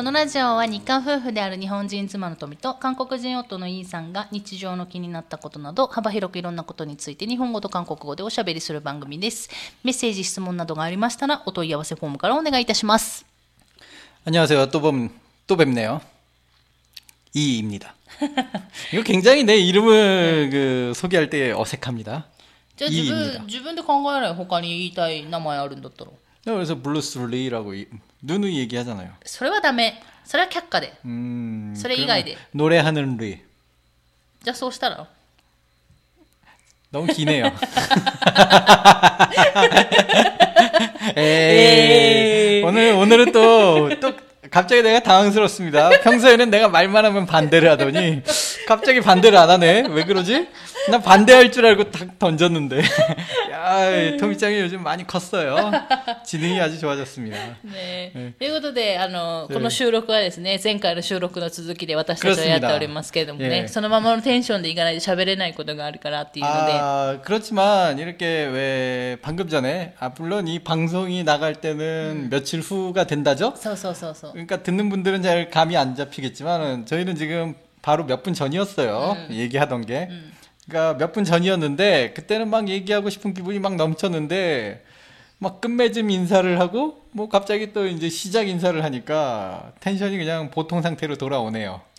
このラジオは日韓夫婦である日本人妻の富と韓国人夫のイーさんが日常の気になったことなど幅広くいろんなことについて日本語と韓国語でおしゃべりする番組です。メッセージ、質問などがありましたらお問い合わせフォームからお願いいたします。 안녕하세요. 또 봄, 또 뵙네요. 이입니다. 이거 굉장히 내 이름을 그 소개할 때 어색합니다. じゃあ自 이입니다. 分自分で考えない他に言いたい名前あるんだったら 그래서 블루스리라고 누누이 얘기하잖아요. それはダメ。それは却下で。 음, 소리 그러면 이가야 돼. 노래하는 리. じゃあそうしたら 너무 기네요. 에이, 에이. 오늘 오늘은 또 또 갑자기 내가 당황스럽습니다. 평소에는 내가 말만 하면 반대를 하더니 갑자기 반대를 안 하네. 왜 그러지? 나 반대할 줄 알고 탁 던졌는데. 야, 토미짱이 요즘 많이 컸어요. 지능이 아주 좋아졌습니다. ねということで、あの、ええこの収録はですね、前回の収録の続きで私たちはやっておりますけれどもね、ええそのままのテンションでいかないと喋れないことがあるからっていうので、 아, 그렇지만 이렇게 왜 방금 전에 아 물론 이 방송이 나갈 때는 며칠 후가 된다죠? そうそうそうそう。 그러니까 듣는 분들은 잘 감이 안 잡히겠지만 저희는 지금 바로 몇 분 전이었어요. 얘기하던 게. 그 러니까 몇분 전이었는데 그때는 막 얘기하고 싶은 기분이 막 넘쳤는데 막 끝맺음 인사를 하고 뭐 갑자기 또 이제 시작 인사를 하니까 텐션이 그냥 보통 상태로 돌아오네요.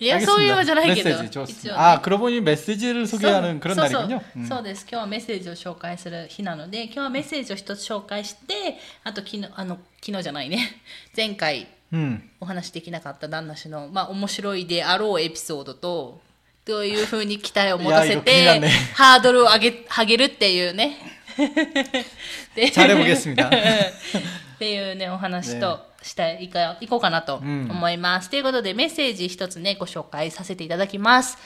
いや、そういうのじゃないけど、 메시지 一 좋습니다. 応ね 아 그러고 보니 메시지를 そう 소개하는 그런 そうそう 날이군요. 음. そうです今日はメッセージを紹介する日なので今日はメッセージを一つ紹介してあと昨日あの昨日じゃないね前回 음. お話できなかった旦那氏の、まあ、面白いであろうエピソードとどういうふうに期待を持たせいや気になて、るねハードルを上げ上げるっていうねで 잘해보겠습니다. っていうねお話と して、いか、こうかなと思います。ということで、メッセージ一つね、ご紹介させていただきます。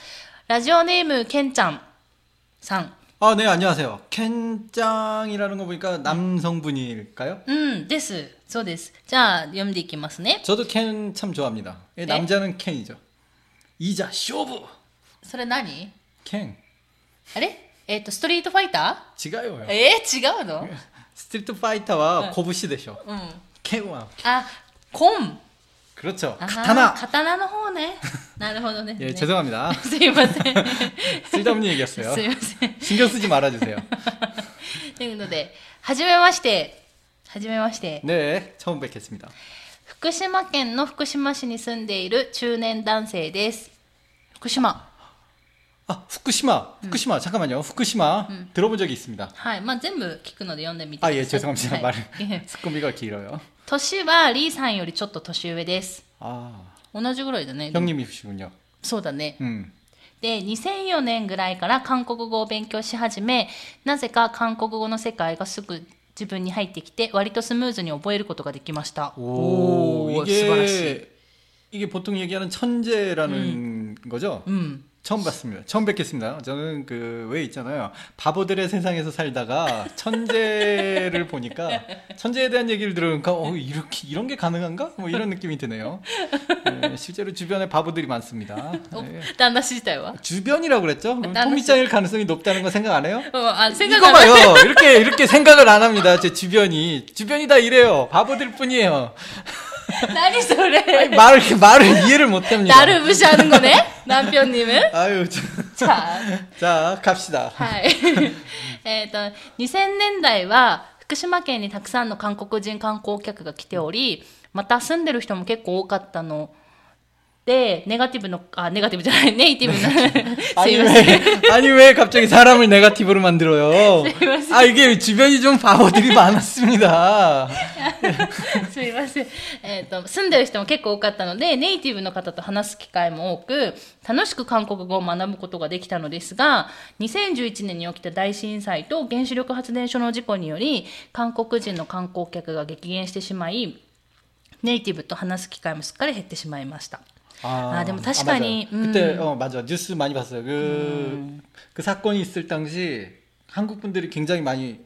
ラジオネーム、ケンちゃんさん。あ、ね、안녕하세 요。 ケンちゃんいらるの보니 까、 男性분일かよ？うん、です。そうです。じゃあ、読んでいきますね。ちょっとケン、참좋아합니 다。 え、何じゃはケンいじょ。いざ、勝負それ何？ケン。あれ？えっ、と、ストリートファイター？違うよ。え、違うの？ストリートファイターは、拳でしょ。う。うん켄와. あ、コン。 그렇죠. あー 카타나. 刀の方ね。なるほどね。 예, ね 죄송합니다. すいません。 쓸데없는 얘기였어요. すいません。 신경 쓰지 말아주세요. というので、はじめまして。はじめまして。 네, 처음 뵙겠습니다. 福島県の福島市に住んでいる中年男性です。福島。 아, 후쿠시마. 후쿠시마. 잠깐만요. 후쿠시마. 들어본 적이 있습니다. はい。まあ、全部聞くので読んでみてくだ 아, さい。 예, 죄송합니다. はい 말을. 스코미가 길어요. 年はリーさんよりちょっと年上です。 아, 同じぐらいだね。 형님이시군요. そうだね。 음. で、2004年ぐらいから韓国語を勉強し始め、なぜか韓国語の世界がすぐ自分に入ってきて、割とスムーズに覚えることができました。 오, 素晴らしい。 이게, 이게 보통 얘기하는 천재라는 거죠? うん。 처음 봤습니다. 처음 뵙겠습니다. 저는 그 왜 있잖아요. 바보들의 세상에서 살다가 천재를 보니까 천재에 대한 얘기를 들으니까 어 이렇게 이런 게 가능한가? 뭐 이런 느낌이 드네요. 네, 실제로 주변에 바보들이 많습니다. 네. 난나 시대와 주변이라고 그랬죠? 어, 토미짱일 가능성이 높다는 거 생각 안 해요? 어, 안 생각 이거 봐요. 이렇게 이렇게 생각을 안 합니다. 제 주변이 주변이 다 이래요. 바보들 뿐이에요. 何それ 아니, 말을 말을 이해를 못 합니다. なるぶしゃるのね남편님은 아유, 저- じゃあ。 자 갑시다. はい。えっと、2000年代は福島県にたくさんの韓国人観光客が来ており、また住んでる人も結構多かったの で、ネガティブの、あ、ネガティブじゃない、ネイティブな、す 아니 いません。 왜 아니 왜 갑자기 사람을 네가티브로 만들어요? 아 이게 주변이 좀 바보들이 많았습니다. すいません。えっ、と、住んでる人も結構多かったので、ネイティブの方と話す機会も多く、楽しく韓国語を学ぶことができたのですが、2011年に起きた大震災と原子力発電所の事故により、韓国人の観光客が激減してしまい、ネイティブと話す機会もすっかり減ってしまいました。 아, 근데確かに, 아, 맞아. 그때 어 맞아 뉴스 많이 봤어요. 그, 그 사건이 있을 당시 한국 분들이 굉장히 많이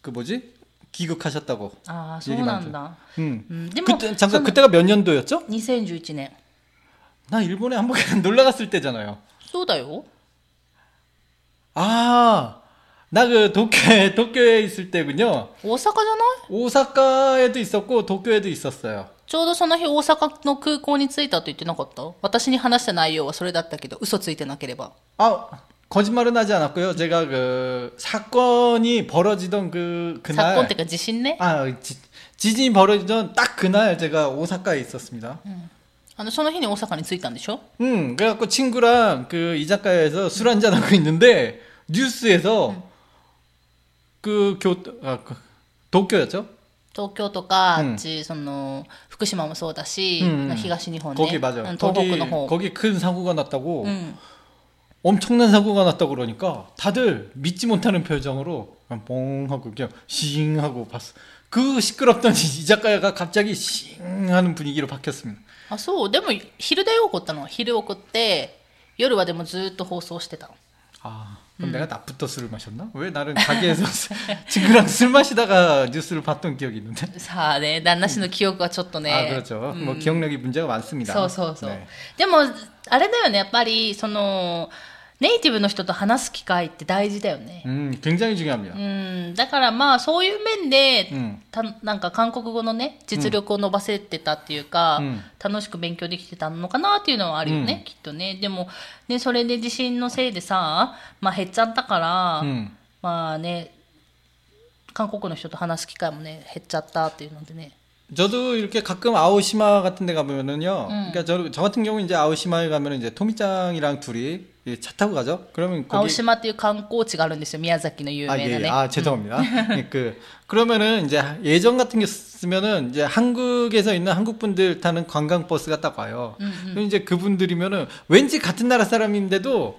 그 뭐지 귀국하셨다고. 아, 얘기 많죠. そうなんだ。 음. 음, 근데 뭐 그때 잠깐 저는- 그때가 몇 년도였죠? 2011年。 나 일본에 한 번 놀러 갔을 때잖아요. そうだよ。 아, 나 그 도쿄에 도쿄에 있을 때군요. 大阪じゃない 오사카에도 있었고 도쿄에도 있었어요. ちょうどその日大阪の空港に着いたと言ってなかった私に話した内容はそれだったけど、嘘ついてなければ。 아, 거짓말은 하지 않았고요. 제가 그 사건이 벌어지던 그 昨 그날 今っていうか地震ね。 아, 지, 지진이 벌어지던 딱 그날 제가 오사카에 있었습니다. あの、その日に大阪に着いたんでしょ 음, 그래갖고 친구랑 그 이자카야에서 술 한잔 하고 있는데 뉴스에서 그 교, 아, 그, 도쿄였죠? 東京とか、うんあっち、その、 福島もそうだし、うんうん東日本ね。 거기 맞아. うん東 거기 北の方。 거기 큰 사고가 났다고 うん。 엄청난 사고가 났다고 그러니까 다들 믿지 못하는 표정으로 그냥 뻥 하고 그냥 싱 하고 봤어. 그 시끄럽던 이자카야가 갑자기 싱 하는 분위기로 바뀌었습니다. あ、そう。でも、昼だよ、起こったのは。昼起こって、夜はでもずっと放送してたの。 아, 그럼 내가 낮부터 술을 마셨나? 왜 나는 가게에서 친구랑 술 마시다가 뉴스를 봤던 기억이 있는데? さあね、旦那氏の記憶はちょっとね。 아, 그렇죠. 뭐 기억력이 문제가 많습니다. そうそうそう。 네. でも、あれだよね、やっぱり、その、 ネイティブの人と話す機会って大事だよね。 음, 굉장히 중요합니다. うん、だからまあそういう面で、うんたなんか韓国語のね実力を伸ばせてたっていうか、うん楽しく勉強できてたのかなっていうのはあるよね、うんきっとねでもねそれで地震のせいでさ、まあ、減っちゃったから、 음. まあね韓国の人と話す機会もね減っちゃったっていうのでね 저도 이렇게 가끔 아오시마 같은 데 가면은요. 음. 그러니까 저, 저 같은 경우 이제 아오시마에 가면은 이제 토미짱이랑 둘이 이차 타고 가죠. 그러면 青 거기 島っていう観光地があるんですよ宮崎の有 아, 名な 예, ね、 아, 죄송합니다. 예, 그, 그러면은 이제 예전 같은 게 쓰면은 이제 한국에서 있는 한국 분들 타는 관광버스가 딱 와요. 그럼 이제 그분들이면은 왠지 같은 나라 사람인데도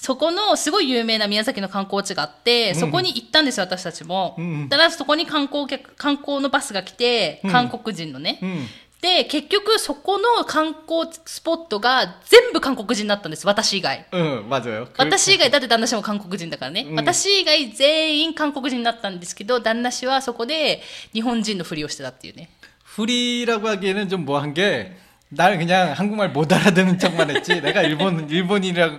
そこのすごい有名な宮崎の観光地があって、そこに行ったんですよ、私たちも。うんたらそこに観光客、観光のバスが来て、韓国人のね。 음. で、結局そこの観光スポットが全部韓国人だったんです、私以外。 응, 맞아요. 그- 私以外、だって旦那氏も韓国人だからね。うん私以外全員韓国人だったんですけど、旦那氏はそこで日本人のふりをしてたっていうね。 풀이라고 하기에는 좀 뭐한 게, 날 그냥 한국말 못 알아듣는 척만 했지, 내가 일본, 일본이라고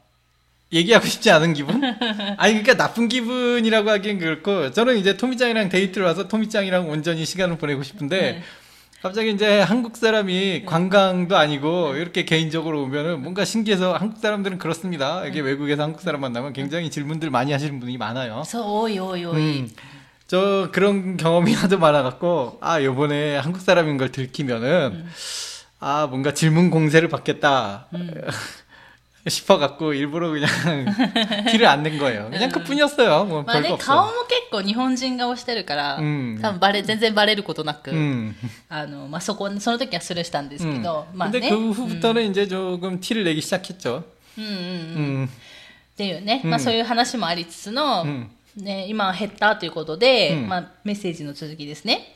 얘기하고 싶지 않은 기분? 아니 그러니까 나쁜 기분이라고 하긴 그렇고 저는 이제 토미짱이랑 데이트를 와서 토미짱이랑 온전히 시간을 보내고 싶은데 갑자기 이제 한국 사람이 관광도 아니고 이렇게 개인적으로 오면은 뭔가 신기해서 한국 사람들은 그렇습니다. 이게 외국에서 한국 사람 만나면 굉장히 질문들 많이 하시는 분이 많아요. 오이 오이 오이. 저 그런 경험이 하도 많아갖고 아 요번에 한국 사람인 걸 들키면은 아 뭔가 질문 공세를 받겠다. 음. 싶어갖고 일부러 그냥 티를 안 낸 거예요. 그냥 그뿐이었어요. 뭐 まあ 별거 ね、 없어. 顔も結構日本人顔してるから、うん多分バレ、全然バレることなく、 음. あの、まあ、そこ、その時はスルーしたんですけ 음. ど、まあ 근데 ね。 그 후부터는 이제 조금 티를 내기 시작했죠. うんうんうん。 음. っていうね、うんまあそういう話もありつつの、うんね、今は減ったということで、うんまあメッセージの続きですね。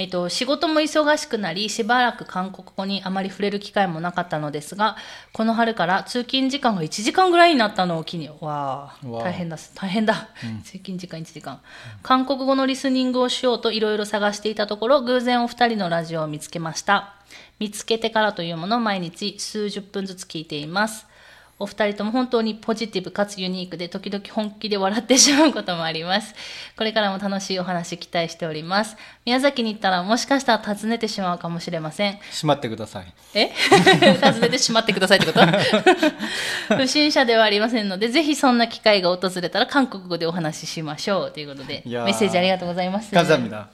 えっと、仕事も忙しくなり、しばらく韓国語にあまり触れる機会もなかったのですが、この春から通勤時間が1時間ぐらいになったのを機に、わあ、大変だ、大変だ。通勤時間1時間。韓国語のリスニングをしようといろいろ探していたところ、偶然お二人のラジオを見つけました。見つけてからというものを毎日数十分ずつ聞いています。お二人とも本当にポジティブかつユニークで時々本気で笑ってしまうこともあります。これからも楽しいお話期待しております。宮崎に行ったらもしかしたら訪ねてしまうかもしれません。しまってください。え？訪ねてしまってくださいってこと？不審者ではありませんので、ぜひそんな機会が訪れたら韓国語でお話ししましょうということで、メッセージありがとうございます。감사합니 다。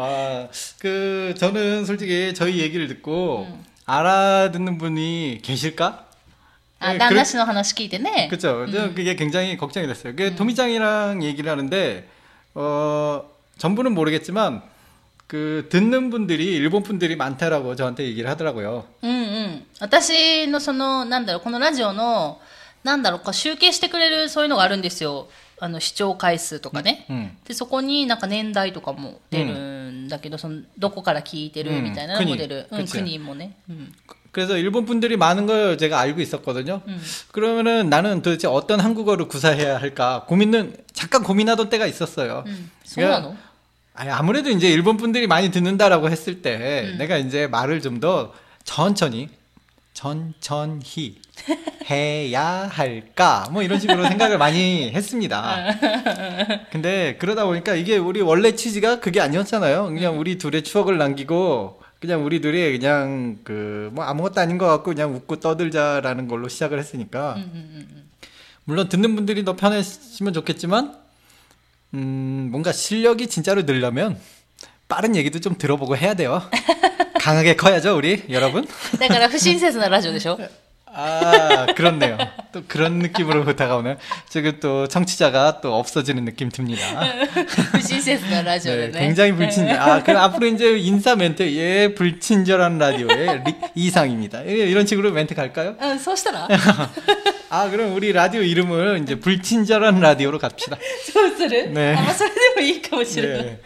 わ 그、 저는솔직히저희얘기를듣 고. 알아듣는 분이 계실 까? あ、 네, 旦那 그래- 氏の話聞いてね。 그렇죠. 그게 굉장히 걱정이 됐어요. 그 도미짱이랑 얘기를 하는데 어 전부는 모르겠지만 그 듣는 분들이 일본 분들이 많다라고 저한테 얘기를 하더라고요. うんうん。私のその、なんだろう、このラジオの、なんだろうか、集計してくれるそういうのがあるんですよ。あの、視聴回数とかね。 음. で、そこになんか年代とかも出るんだけど、その、どこから聞いてるみたいなのも出る。うんうん、国国もね。うん。 그래서 일본 분들이 많은 걸 제가 알고 있었거든요. 음. 그러면은 나는 도대체 어떤 한국어를 구사해야 할까 고민은 잠깐 고민하던 때가 있었어요. 음. 그러니까 송환호. 아니 아무래도 이제 일본 분들이 많이 듣는다라고 했을 때 음. 내가 이제 말을 좀 더 천천히 천천히 해야 할까 뭐 이런 식으로 생각을 많이 했습니다. 근데 그러다 보니까 이게 우리 원래 취지가 그게 아니었잖아요. 그냥 음. 우리 둘의 추억을 남기고 그냥 우리 둘이 그냥 그 뭐 아무것도 아닌 것 같고 그냥 웃고 떠들자라는 걸로 시작을 했으니까 うんうんうんうん。 물론 듣는 분들이 더 편해지면 좋겠지만 음 뭔가 실력이 진짜로 늘려면 빠른 얘기도 좀 들어보고 해야 돼요. 강하게 커야죠 우리 여러분. だから不親切なラジオでしょ 아 그렇네요. 또 그런 느낌으로 다가오는 지금 또 청취자가 또 없어지는 느낌 듭니다. 不親切なラジオで 네, ね。 굉장히 불친절. 아, 그럼 앞으로 이제 인사 멘트, 예, 불친절한 라디오의 리- 이상입니다. 예, 이런 식으로 멘트 갈까요? うん、そうしたら 아, 그럼 우리 라디오 이름을 이제 불친절한 라디오로 갑시다. そうする、ねあまあ、それでもいいかもしれない。ね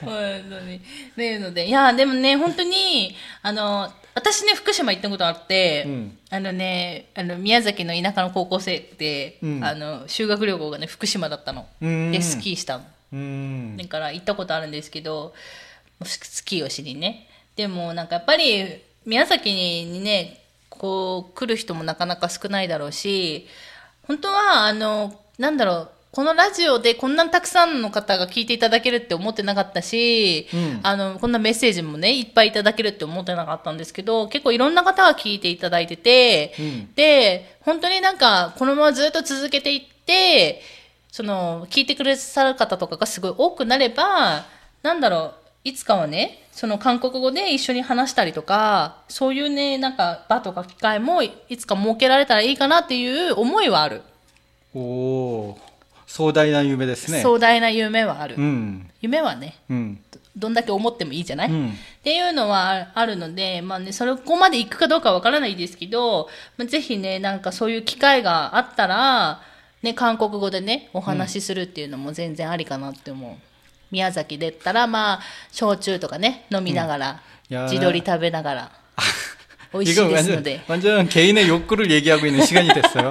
本当に。っていうので、いや、でもね、本当に、あの、 私ね、福島行ったことあって、うんあのね、あの、宮崎の田舎の高校生で、うんあの、修学旅行がね、福島だったの。うんで、スキーしたの。 음, だから行ったことあるんですけど、ススキーをしにね。でもなんかやっぱり宮崎にね、こう来る人もなかなか少ないだろうし、本当はあの、なんだろう、このラジオでこんなたくさんの方が聞いていただけるって思ってなかったし、うん。あの、こんなメッセージもね、いっぱいいただけるって思ってなかったんですけど、結構いろんな方が聞いていただいてて、うん。で、本当になんか、このままずっと続けていって、その、聞いてくださる方とかがすごい多くなれば、なんだろう、いつかはね、その韓国語で一緒に話したりとか、そういうね、なんか場とか機会もいつか設けられたらいいかなっていう思いはある。 오, 소 다이나 유메 ですね.壮大な夢はある。 음, 夢はね、 음, どんだけ思ってもいいじゃない、 음. っていうのはあるので、まあね、それこまで行くかどうかわからないですけど、まあ、ぜひね、なんかそういう機会があったら、ね、韓国語でね、お話しするっていうのも全然ありかなって思う。宮崎でったら、まあ、焼酎とかね、飲みながら、いやー地鶏食べながら、美味しい 이거 ですの 완전, で。 완전 개인의 욕구를 얘기하고 있는 시간이 됐어요.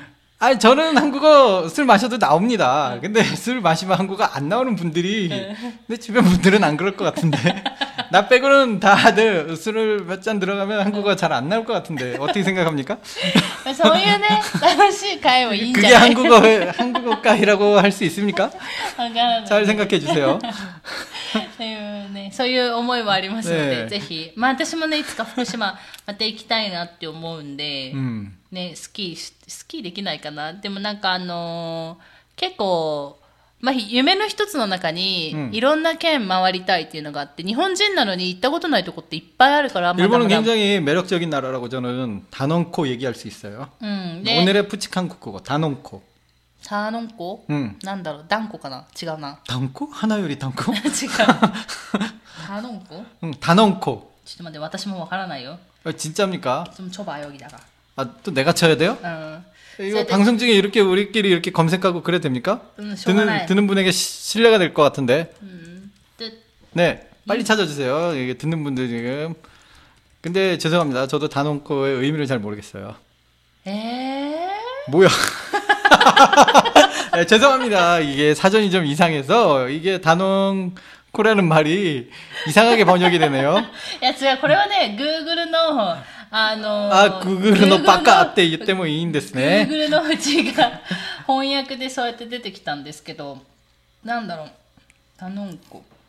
아니 저는 한국어 술 마셔도 나옵니다. 근데 술 마시면 한국어 안 나오는 분들이 근데 주변 분들은 안 그럴 것 같은데 나 빼고는 다들 술을 몇 잔 들어가면 한국어 잘 안 나올 것 같은데 어떻게 생각합니까? 소유는 나시가요 인자. 그게 한국어 한국어가이라고 할 수 있습니까? 잘 생각해 주세요. 네, ね、そういう思いはありますので、ねえぜひ、まあ私もね、いつか福島また行きたいなって思うんで、 음. ね、スキーし、スキーできないかな。でもなんかあのー結構、まあ、夢の一つの中に、うんいろんな県回りたいっていうのがあって、日本人なのに行ったことないとこっていっぱいあるから、まだ 일본은 まだ 굉장히 매력적인 나라라고 저는 단언코 얘기할 수 있어요. うん。で、 오늘의 푸치한 국국어 단언코. ターノンコ 응. なんだろう、ダンコかな違うな。 단코? 하나 요리 단코? 違う。ターノンコ 응, 단언코. ちょっと待って、私もわからないよ。 아, 진짜입니까? 좀 쳐봐, 여기다가. 아, 또 내가 쳐야 돼요? うん。 이거 세대- 방송 중에 이렇게 우리끼리 이렇게 검색하고 그래도 됩니까? 음, 듣는, 쇼가나이. 듣는 분에게 시- 신뢰가 될 것 같은데. うん。で、 네, 빨리 찾아주세요. 이게 듣는 분들 지금. 근데 죄송합니다. 저도 단원코의 의미를 잘 모르겠어요. え 뭐야? 네, 죄송합니다. 이게 사전이 좀 이상해서 이게 단원코라는 말이 이상하게 번역이 되네요. ー、いや違う、これはね、Google の、あのー、 아, 구글의 너 Google 바까って言ってもいいんですね。 Google のうちが翻訳でそうやって出てきたんですけど、なんだろう、頼んこ。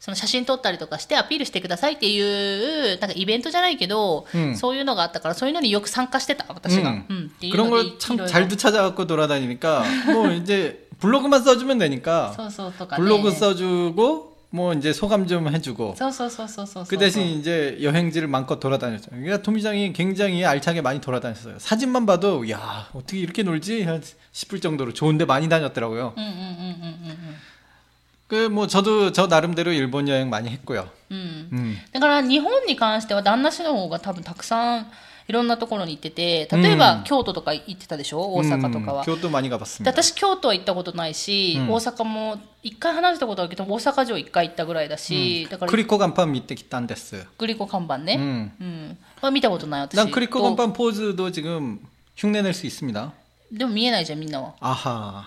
その写真撮ったりとかしてアピールしてくださいっていうなんかイベントじゃないけど、うんそういうのがあったからそういうのによく参加してた私が、うんうんっていうの 그런 で 걸 참 いろいろ 잘도 찾아갖고 돌아다니니까 뭐 이제 블로그만 써주면 되니까 そうそうとかね 블로그 써주고 뭐 이제 소감 좀 해주고 そうそうそうそうそうそう 그 대신 이제 여행지를 마음껏 돌아다녔죠. 그러니까 토미장이 굉장히 알차게 많이 돌아다녔어요. 사진만 봐도 야 어떻게 이렇게 놀지 싶을 정도로 좋은데 많이 다녔더라고요. うんうんうんうんうん 그 뭐 저도 저 나름대로 일본 여행 많이 했고요. うんうん、 음. だから日本に関しては旦那氏の方が多分たくさんいろんなところに行ってて例えば、うん京都とか行ってたでしょ大阪とかは、 음, 교도 많이 で 가봤습니다. 私京都は行ったことないし、うん大阪も一回話したことあるけど大阪城一回行ったぐらいだし、だから 크리코 간판 밑에 기탄 데스. グリコ看板ね、 음. うんまあ、見たことない私 난 크리코 と 간판 포즈도 지금 흉내낼 수 있습니다. でも見えないじゃんみんなは 아하.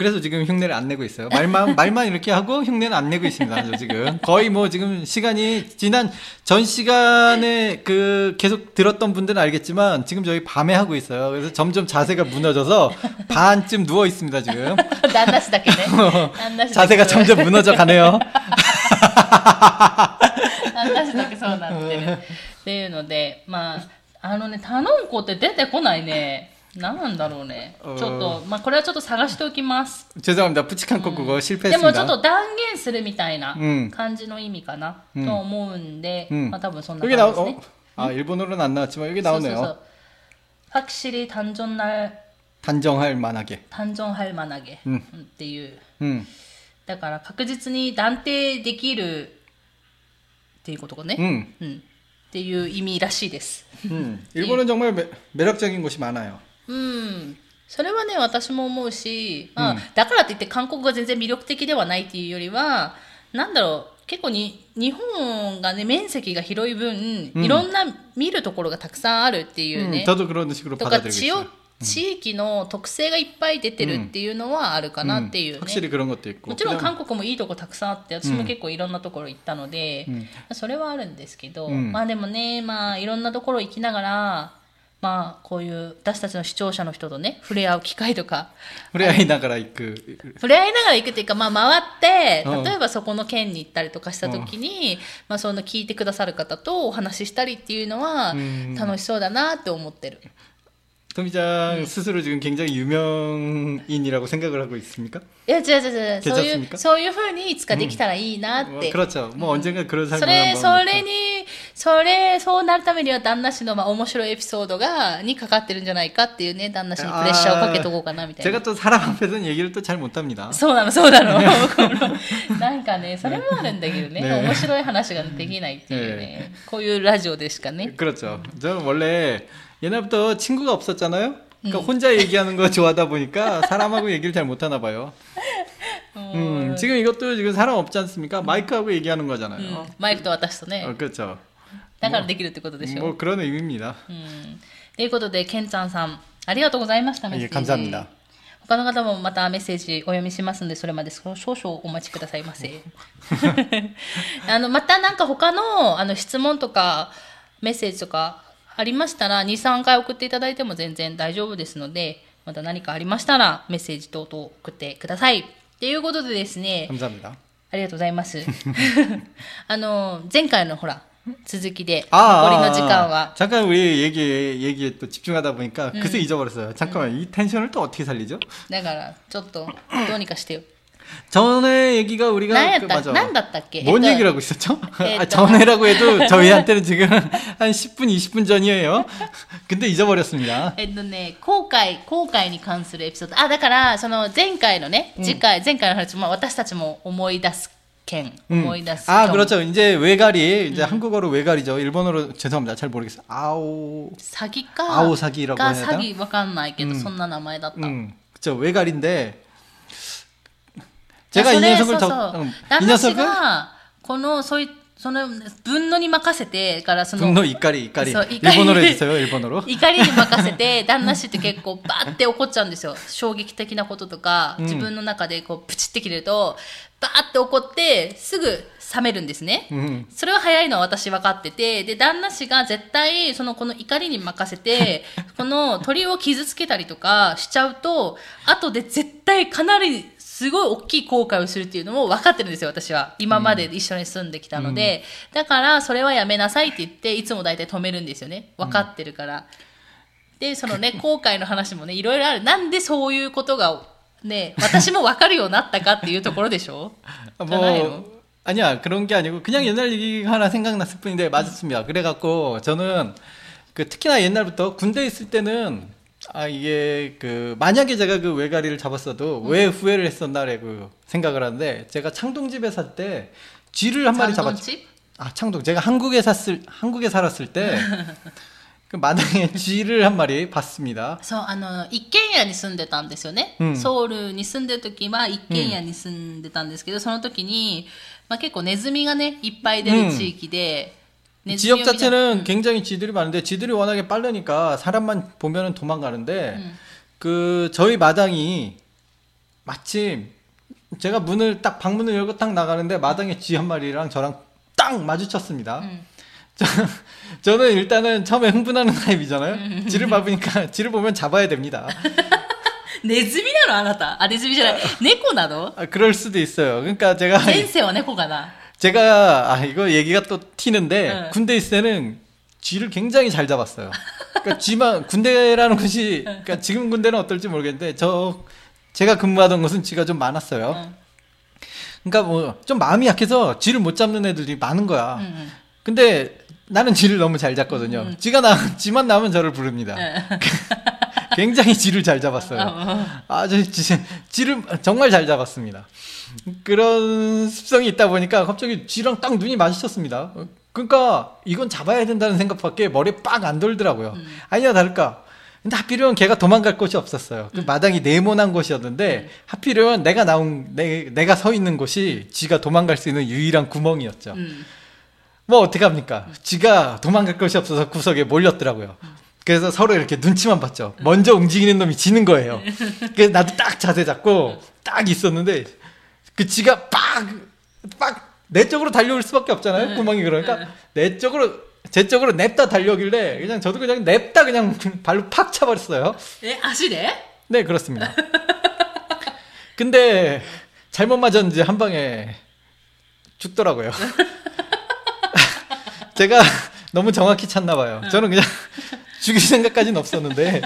그래서 지금 흉내를 안 내고 있어요. 말만 말만 이렇게 하고 흉내는 안 내고 있습니다. 저 지금 거의 뭐 지금 시간이 지난 전 시간에 그 계속 들었던 분들은 알겠지만 지금 저희 밤에 하고 있어요. 그래서 점점 자세가 무너져서 반쯤 누워 있습니다 지금. 旦那氏だけね旦那氏だけ 자세가 점점 무너져 가네요. 旦那氏だけそうなってるっていうのでまああのね頼んこって出てこないね 何なんだろうねちょっとまあこれはちょっと探しておきます 죄송합니다. 부치칸 코 그거 で 실패했습니다. もちょっと断言するみたいなうん感じの意味かな、うんと思うんで、うんまあ多分そんな 여기 感 나오 じですね 어? 아 일본어로는 안 나왔지만 여기 そうそう 나오네요. そう 확실히 단전날 단정할 만하게. 단정할 만하게 うんっていう、 음. だから確実に断定できるっていうことがね、 음. うんっていう意味らしいです。 음. 일본은 정말 매, 매력적인 곳이 많아요. うん。それはね私も思うし、まあ、うん、だからといって韓国が全然魅力的ではないっていうよりはなんだろう結構に日本がね面積が広い分、うん、いろんな見るところがたくさんあるっていうね、うん、とか地地域の特性がいっぱい出てるっていうのはあるかなっていうね、うん。うん、もちろん韓国もいいとこたくさんあって私も結構いろんなところ行ったので、うん、それはあるんですけど、まあでもねまあいろんなところ行きながらまあ、こういう私たちの視聴者の人とね触れ合う機会とか。触れ合いながら行く。触れ合いながら行くっていうか、まあ、回って例えばそこの県に行ったりとかした時に、うん、まあ、その聞いてくださる方とお話ししたりっていうのは楽しそうだなって思ってる。うん 토미장 스스로 지금 굉장히 유명인이라고 생각을 하고 있습니까? いや違う違う違うそういう 괜찮습니까 そういうふうにいつかできたらいいなっ 뭐, て 그렇죠. 뭐 언젠가 그런 そ 삶을 れ 한번 それにそれそうなるためには旦那氏のまあ面白いエピソードがにかかってるんじゃないかっていうね旦那氏にプレッシャーをかけとこうかなみたい 제가 な 또 사람 앞에서는 얘기를 또 잘 못합니다. そうなのそうなのこのなんかねそれもあるんだけどねね面白い話ができないっていうねこういうラジオでしかね 그렇죠. 저는 원래 옛날부터 친구가 없었잖아요. 그러니까 혼자 얘기하는 거 좋아하다 보니까 사람하고 얘기를 잘 못하나 봐요. 음, 지금 이것도 지금 사람 없지 않습니까? 마이크하고 얘기하는 うん 거잖아요. マイクと私とね 어, 그렇죠. だからできるってことでしょ 뭐 그런 의미입니다. うんということでケンちゃんさんあ ありがとうございました、メッセー 예 ジ。 감사합니다 他の方もまたメッセージお読みしますので、それまで少々お待ちくださいませ。あの、またなんか他のあの質問とかメッセージとか ありましたら、2、3回送っていただいても全然大丈夫ですので、また何かありましたらメッセージ等々送ってください。ということでですね、 감사합니다 ありがとうございます。あの、前回のほら、続きで、 아, 残りの時間は、 잠깐 우리 얘기 얘기에 또 집중하다 보니까 그새 잊어버렸어요. 잠깐만 이 텐션을 또 어떻게 살리죠? だから、ちょっと、どうにかしてよ。 전에 얘기가 우리가 何やっ 그 た、 맞아. 何だったっけ 뭔 えっと 얘기를 하고 있었죠? 예, 아, 또- 전에라고 해도 저희한테는 지금 한 10분, 20분 전이에요. 근데 잊어버렸습니다. えっとね、後悔、後悔に関するエピソード。あ、だから、その前回のね、次回、前回の話も私たちも思い出す件、 음. 思い出す 아, 件 그렇죠. 이제 외가리, 이제 한국어로 외가리죠. 일본어로 죄송합니다. 잘 모르겠어요. 아오, 詐欺か、 아오 사기라고 か 해야 詐 되나? 欺わかんないけど、うんそんな名前だった。 음, 그쵸. 외가리인데 いや 제가 이 それ 녀석을 そうそう 더, 음, 이 旦那氏 녀석을 が、この、そういその分野に任せてから、その、 분노 이까리, 이까리. 그래서 이까리. 일본어로 해주세요. 일본어로. 怒りに任せて、旦那氏って結構バーって怒っちゃうんですよ。衝撃的なこととか、うん自分の中でこうプチって切れると、バーって怒って、すぐ冷めるんですね。 음. それは早いのは私分かってて、で、旦那氏が絶対、その、この怒りに任せて、この鳥を傷つけたりとかしちゃうと、後で絶対かなり、 すごい大きい後悔をするっていうのも分かってるんですよ、私は。今まで一緒に住んできたので。だから、それはやめなさいって言って、いつも大体止めるんですよね。分かってるから。で、そのね、後悔の話もね、いろいろある。なんでそういうことが、ね、私も分かるようになったかっていうところでしょ 아, 전화해요. 뭐 아니야 그런 게 아니고 그냥 옛날 얘기가 하나 생각났을 뿐인데 맞았습니다. 그래갖고 저는 그 특히나 옛날부터 군대 에 있을 때는 아 이게 그 만약에 제가 그 외가리를 잡았어도 왜 후회를 했었나라고 생각을 하는데 제가 창동집에 살 때 쥐를 한 마리 잡았죠. 장동집? 아 창동 제가 한국에 샀을 한국에 살았을 때 그 마당에 쥐를 한 마리 봤습니다. そう、あの、一軒家に住んでたんですよね。うんソウルに住んでる時は一軒家に住んでたんですけど、その時に、まあ、結構ネズミがね、いっぱい出る地域で、 지역 자체는 굉장히 지들이 많은데 지들이 워낙에 빠르니까 사람만 보면은 도망가는데 음. 그 저희 마당이 마침 제가 문을 딱 방문을 열고 딱 나가는데 마당에 쥐 한 마리랑 저랑 딱 마주쳤습니다. 음. 저, 는 일단은 처음에 흥분하는 타입이잖아요. 지를 밟으니까 지를 보면 잡아야 됩니다. 네즈미나로 알았다. 아, 네즈미잖아. 네코나도. 아. 아, 그럴 수도 있어요. 그러니까 제가 센세와 네코가나. 제가 아 이거 얘기가 또 튀는데 네. 군대 있을 때는 쥐를 굉장히 잘 잡았어요. 그러니까 쥐만 군대라는 것이 그러니까 지금 군대는 어떨지 모르겠는데 저 제가 근무하던 곳은 쥐가 좀 많았어요. 응. 그러니까 뭐 좀 마음이 약해서 쥐를 못 잡는 애들이 많은 거야. 응, 응. 근데 나는 쥐를 너무 잘 잡거든요. 쥐가 나 쥐만 나오면 저를 부릅니다. 굉장히 쥐를 잘 잡았어요. 아주 쥐, 쥐를 정말 잘 잡았습니다. 그런 습성이 있다 보니까 갑자기 쥐랑 딱 눈이 마주쳤습니다. 어, 그러니까 이건 잡아야 된다는 생각밖에 머리에 빡 안 돌더라고요. 아니야 다를까. 근데 하필이면 걔가 도망갈 곳이 없었어요. 그 마당이 네모난 곳이었는데 하필이면 내가 나온 내, 내가 서 있는 곳이 쥐가 도망갈 수 있는 유일한 구멍이었죠. うん。뭐 어떡합니까? 쥐가 도망갈 곳이 없어서 구석에 몰렸더라고요. 그래서 서로 이렇게 눈치만 봤죠. 먼저 움직이는 놈이 지는 거예요. 그래서 나도 딱 자세 잡고 딱 있었는데 그 지가 빡빡 내 쪽으로 달려올 수밖에 없잖아요. 네. 구멍이 그러니까 네. 내 쪽으로 제 쪽으로 냅다 달려오길래 그냥 저도 그냥 냅다 그냥 발로 팍 차버렸어요. 네, 아시네? 네, 그렇습니다. 근데 잘못 맞았는지 한 방에 죽더라고요. 제가 너무 정확히 찼나 봐요. 저는 그냥 죽일 생각까지는 없었는데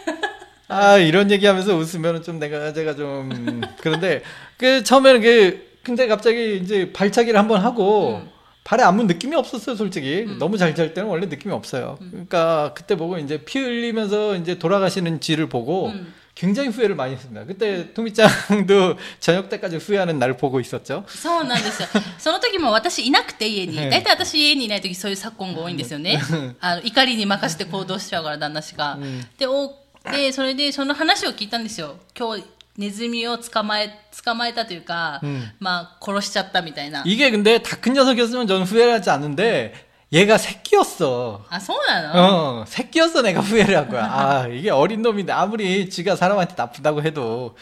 아 이런 얘기하면서 웃으면 좀 내가 제가 좀 그런데 그 처음에는 그 근데 갑자기 이제 발차기를 한번 하고 발에 아무 느낌이 없었어요, 솔직히. 너무 잘찰 때는 원래 느낌이 없어요. 그러니까 그때 보고 이제 피 흘리면서 이제 돌아가시는 쥐를 보고 음. 굉장히 후회를 많이 했습니다. 그때 토미짱도 저녁 때까지 후회하는 날 보고 있었죠. そうなんですよ。その時も私いなくて家に。ええ大体私家にいない時そういう昨今が多いんですよね。あの怒りに任せて行動しちゃうから旦那氏が。で、おで、それでその話を聞いたんですよ。今日ネズミを捕まえ、捕まえたというか、うんまあ殺しちゃったみたいな。 이게 근데 다 큰 녀석이었으면 저는 후회하지 않는데 얘가 새끼였어. 아, そうなの 어, 새끼였어 내가 후회를 한 거야. 아, 이게 어린 놈인데 아무리 지가 사람한테 나쁘다고 해도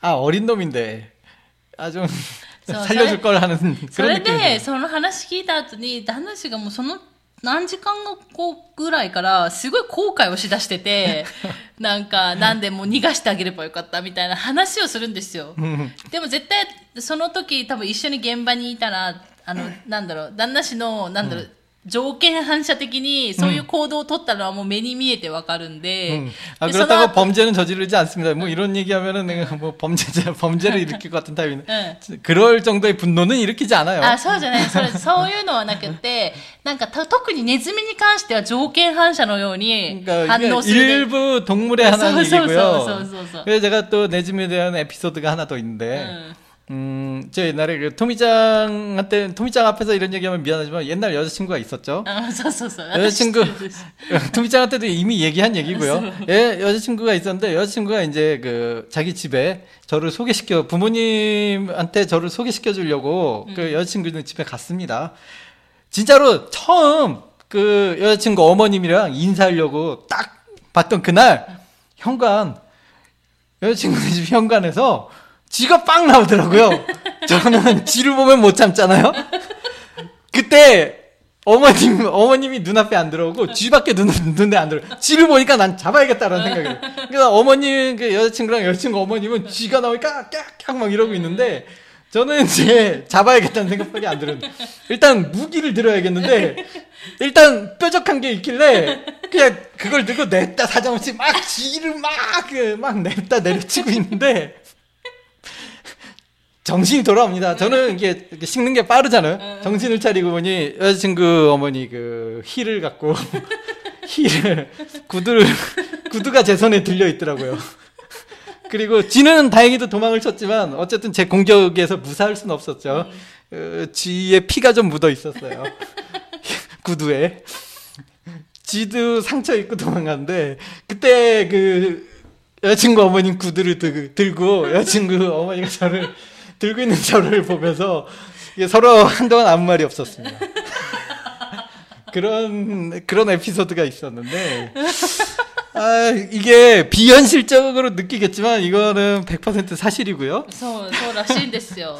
아, 어린 놈인데 아 좀 そう 살려줄 걸 하는 そ 그런 れ 느낌이 で、その話聞いた後に、旦那氏がもうその何時間後ぐらいから、すごい後悔をしだしてて、なんか、なんでもう逃がしてあげればよかったみたいな話をするんですよ。でも絶対、その時多分一緒に現場にいたら、あの、なんだろう、旦那氏の、なんだろう、 条件反射的にそういう行動を取ったのはもう目に見えてわかるんで、 음. 아, でその 그렇다고 後 범죄는 저지르지 않습니다. 뭐 이런 얘기하면은 내가 뭐 범죄자, 범죄를 일으킬 것 같은 타입인데. 응. 그럴 정도의 분노는 일으키지 않아요. あ、そうじゃない。それ、そういうのはなくて、なんかた特にネズミに関しては条件反射のように 그러니까 反 이게 応するね。 일부 동물의 하나는 소, 소, 소, 얘기고요. 소, 소, 소. 그래서 제가 또 네즈미에 대한 에피소드가 하나 더 있는데, うん 음, 저 옛날에 그 토미짱한테 토미짱 앞에서 이런 얘기하면 미안하지만 옛날 여자친구가 있었죠. 여자친구 토미짱한테도 이미 얘기한 얘기고요. 예, 여자친구가 있었는데 여자친구가 이제 그 자기 집에 저를 소개시켜 부모님한테 저를 소개시켜 주려고 그 여자친구는 집에 갔습니다. 진짜로 처음 그 여자친구 어머님이랑 인사하려고 딱 봤던 그날 현관 여자친구네 집 현관에서 쥐가 빵 나오더라고요. 저는 쥐를 보면 못 참잖아요. 그때 어머님 어머님이 눈앞에 안 들어오고 쥐밖에 눈 눈에 안 들어. 쥐를 보니까 난 잡아야겠다라는 생각이. 그래서 어머님 그 여자친구랑 여자친구 어머님은 쥐가 나오니까 깍깍 막 이러고 있는데 저는 이제 잡아야겠다는 생각밖에 안 들은. 일단 무기를 들어야겠는데 일단 뾰족한 게 있길래 그냥 그걸 들고 냈다 사정없이 막 쥐를 막그막 냈다 내려치고 있는데 정신이 돌아옵니다. 저는 이게 식는 게 빠르잖아요. 정신을 차리고 보니 여자친구 어머니 그 힐을 갖고 힐을 구두를 구두가 제 손에 들려 있더라고요. 그리고 쥐는 다행히도 도망을 쳤지만 어쨌든 제 공격에서 무사할 수는 없었죠. 어, 쥐의 피가 좀 묻어 있었어요. 구두에. 쥐도 상처 입고 도망갔는데 그때 그 여자친구 어머님 구두를 들, 들고 여자친구 어머니가 저를 들고 있는 저를 보면서 서로 한동안 아무 말이 없었습니다. 그런 그런 에피소드가 있었는데 아, 이게 비현실적으로 느끼겠지만 이거는 100% 사실이고요. 소, 소라 시인데스요.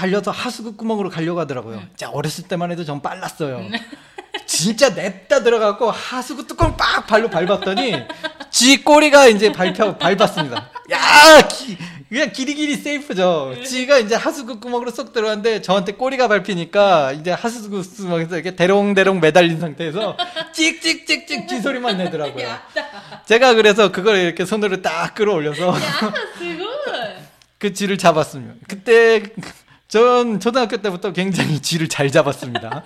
달려서 하수구 구멍으로 가려고 하더라고요. 자, 어렸을 때만 해도 전 빨랐어요. 진짜 냅다 들어가고 하수구 뚜껑 빡 발로 밟았더니 지 꼬리가 이제 밟혀 밟았습니다. 야, 기, 그냥 길이길이 세이프죠. 지가 이제 하수구 구멍으로 쏙 들어갔는데 저한테 꼬리가 밟히니까 이제 하수구 구멍에서 이렇게 대롱대롱 매달린 상태에서 찍찍찍찍 지 소리만 내더라고요. 제가 그래서 그걸 이렇게 손으로 딱 끌어올려서 그 쥐를 잡았습니다. 그때 전 초등학교 때부터 굉장히 쥐를 잘 잡았습니다.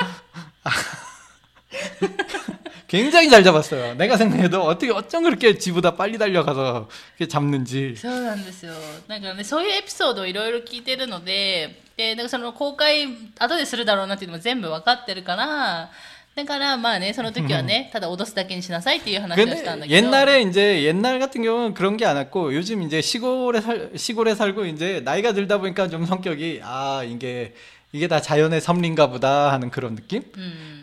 굉장히 잘 잡았어요. 내가 생각해도 어떻게 어쩜 그렇게 쥐보다 빨리 달려가서 이렇게 잡는지. そうなんですよ。なんかね、そういうエピソードをいろいろ聞いてるので、で、なんかその公開、後でするだろうなっていうのも全部分かってるから、 だからまあね、その時はね、ただ脅すだけにしなさいっていう話をしたんだ 근데 けど。 옛날에 이제 옛날 같은 경우는 그런 게 않았고 요즘 이제 시골에 살 시골에 살고 이제 나이가 들다 보니까 좀 성격이 아 이게 이게 다 자연의 섭리인가 보다 하는 그런 느낌? うん。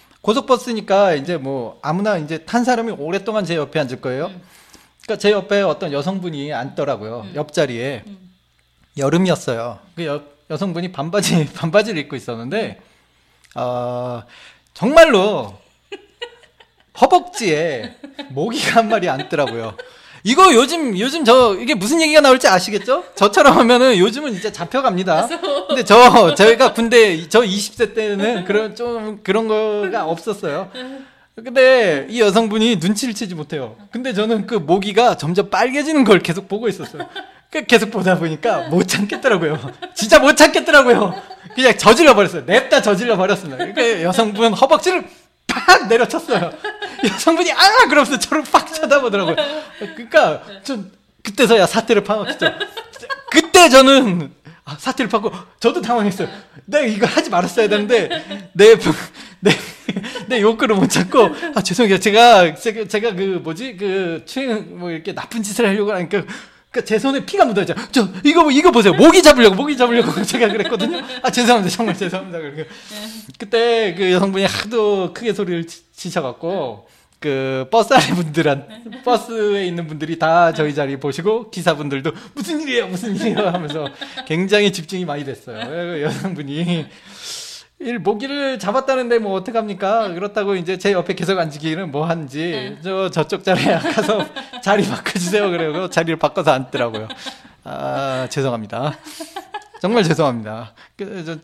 고속버스니까 이제 뭐 아무나 이제 탄 사람이 오랫동안 제 옆에 앉을 거예요. 그러니까 제 옆에 어떤 여성분이 앉더라고요. 옆자리에. 여름이었어요. 그 여, 여성분이 반바지, 반바지를 입고 있었는데, 어, 정말로 허벅지에 모기가 한 마리 앉더라고요. 이거 요즘 요즘 저 이게 무슨 얘기가 나올지 아시겠죠? 저처럼 하면은 요즘은 진짜 잡혀갑니다. 근데 저 저희가 군대 저 20세 때는 그런 좀 그런 거가 없었어요. 근데 이 여성분이 눈치를 채지 못해요. 근데 저는 그 모기가 점점 빨개지는 걸 계속 보고 있었어요. 그 계속 보다 보니까 못 참겠더라고요. 진짜 못 참겠더라고요. 그냥 저질러 버렸어요. 냅다 저질러 버렸습니다. 그 여성분 허벅지를 팍 내려쳤어요. 여성분이 아 그러면서 저를 팍 쳐다보더라고요. 그러니까 좀 그때서야 사태를 파악했죠. 그때 저는 아, 사태를 파고 저도 당황했어요. 내가 이거 하지 말았어야 되는데 내 내, 내 욕구를 못 참고 아 죄송해요. 제가 제가, 제가 그 뭐지 그 추행 뭐 이렇게 나쁜 짓을 하려고 하니까 그러니까 제 손에 피가 묻어있죠. 저 이거 이거 보세요. 모기 잡으려고 모기 잡으려고 제가 그랬거든요. 아 죄송합니다. 정말 죄송합니다. 그리고 그때 그 여성분이 하도 크게 소리를 치- 치셔갖고 그 버스 안에 분들한 버스에 있는 분들이 다 저희 자리 보시고 기사분들도 무슨 일이에요 무슨 일이에요 하면서 굉장히 집중이 많이 됐어요. 그 여성분이 일 모기를 잡았다는데 뭐 어떡합니까? 그렇다고 이제 제 옆에 계속 앉기는 뭐 한지 저 저쪽 자리에 가서 자리 바꿔주세요 그래고 자리를 바꿔서 앉더라고요. 아 죄송합니다. 정말 죄송합니다. 그, 저,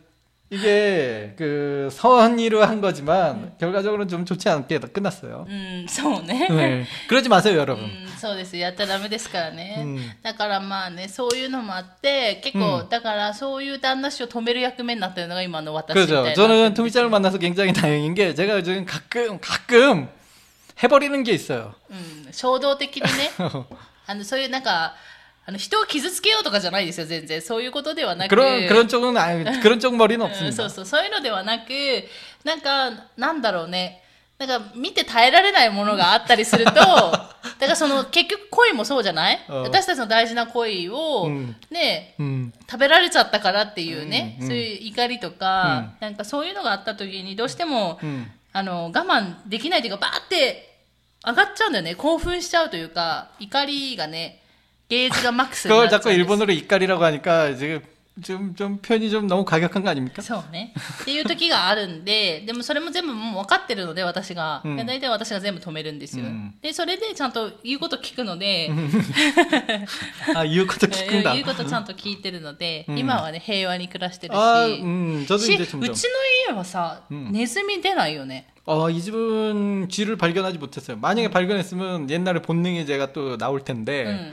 이게 그 선의로 한 거지만 결과적으로는 좀 좋지 않게 끝났어요. うんそうね 네. 그러지 마세요 う 여러분. ん、そうですやったらダメですからね、うんだからまあねそういうのもあって結構、うんだからそういう旦那氏を止める役目になってるのが今の私みたい 그렇죠. な 저는 토미짱을 만나서 굉장히 다행인 게 제가 요즘 가끔 가끔 해버리는 게 있어요. うん、衝動的にねあのそういうなんか あの人を傷つけようとかじゃないですよ全然そういうことではなく 그런 그런 쪽은 아 그런 쪽 머리는 うん、そう 없습니다. そうそういうのではなくなんかなんだろうねなんか見て耐えられないものがあったりするとだからその結局恋もそうじゃないうん私たちの大事な恋を、うんね 음. 食べられちゃったからっていうね、うんうんそういう怒りとか、なんかそういうのがあった時にどうしても、 음. あの我慢できないというかバーって上がっちゃうんだよね興奮しちゃうというか怒りがね ゲージがマックスにな 그걸 っちゃうん 자꾸 です 일본어로 이깔이라고 하니까 지금 좀, 좀 표현이 좀 너무 과격한 거 아닙니까? そうね。っていう時があるんで、でもそれも全部もう分かってるので、私が。うんいや大体私が全部止めるんですよ。うんで、それでちゃんと言うこと聞くので、 아, 이웃것도 え 기끈다. 言うことちゃんと聞いてるので、うん今はね、平和に暮らしてるし。 아, 음, 저도 し 이제 うち 점점. の家はさ、うんネズミ出ないよね。 어, 이 집은 쥐를 발견하지 못했어요. 만약에 발견했으면 옛날에 본능의 제가 또 나올 う 텐데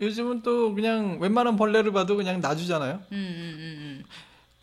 요즘은 또 그냥 웬만한 벌레를 봐도 그냥 놔주잖아요. 음, 음, 음. 음.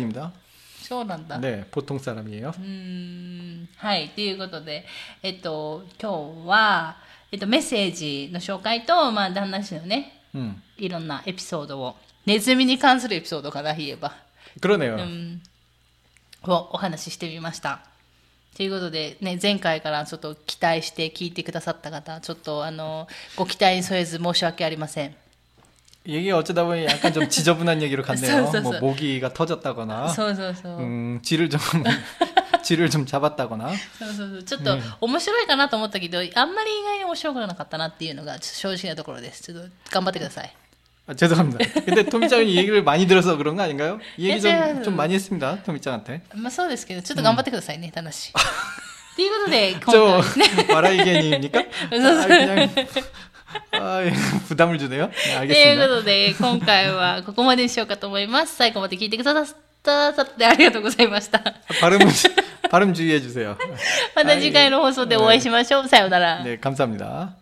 입니다. そうなんだ、 네, 보통 사람이에요. うーんはいということで、えっと、今日は、えっと、メッセージの紹介と、まあ、旦那氏のね 음. いろんなエピソードをネズミに関するエピソードから言えば、 그러네요. うん、をお話ししてみました。ということで、ね、前回からちょっと期待して聞いてくださった方、ちょっとあのご期待に添えず申し訳ありません。 얘기 어쩌다 보니 약간 좀 지저분한 얘기로 갔네요. 써, 써, 뭐 써. 모기가 터졌다거나, そうそうそう。 음, 쥐를 좀 쥐를 좀 잡았다거나. そうそうそうちょっと面白いかなと思ったけど、あんまり意外に面白くなかったなっていうのがちょっと正直なところです。ちょっと頑張ってください。 아, 죄송합니다. 근데 토미짱이 이 얘기를 많이 들어서 그런 거 아닌가요? 이 얘기 좀, 제가- 좀 많이 했습니다. 토미짱한테. まあそうですけど、ちょっと頑張ってくださいね、楽しい。ということで、 저 今回、 와라이겐입니까? 아, 그냥 아, 예, 부담을 주네요. 네, というこ 알겠습니다. とで、今回はここまでにしようかと思います。最後まで聞いてくださ くださってありがとうございました。 발음 발음 주의해 주세요. また次回の放送でお会いしましょう。さようなら。 네, 감사합니다.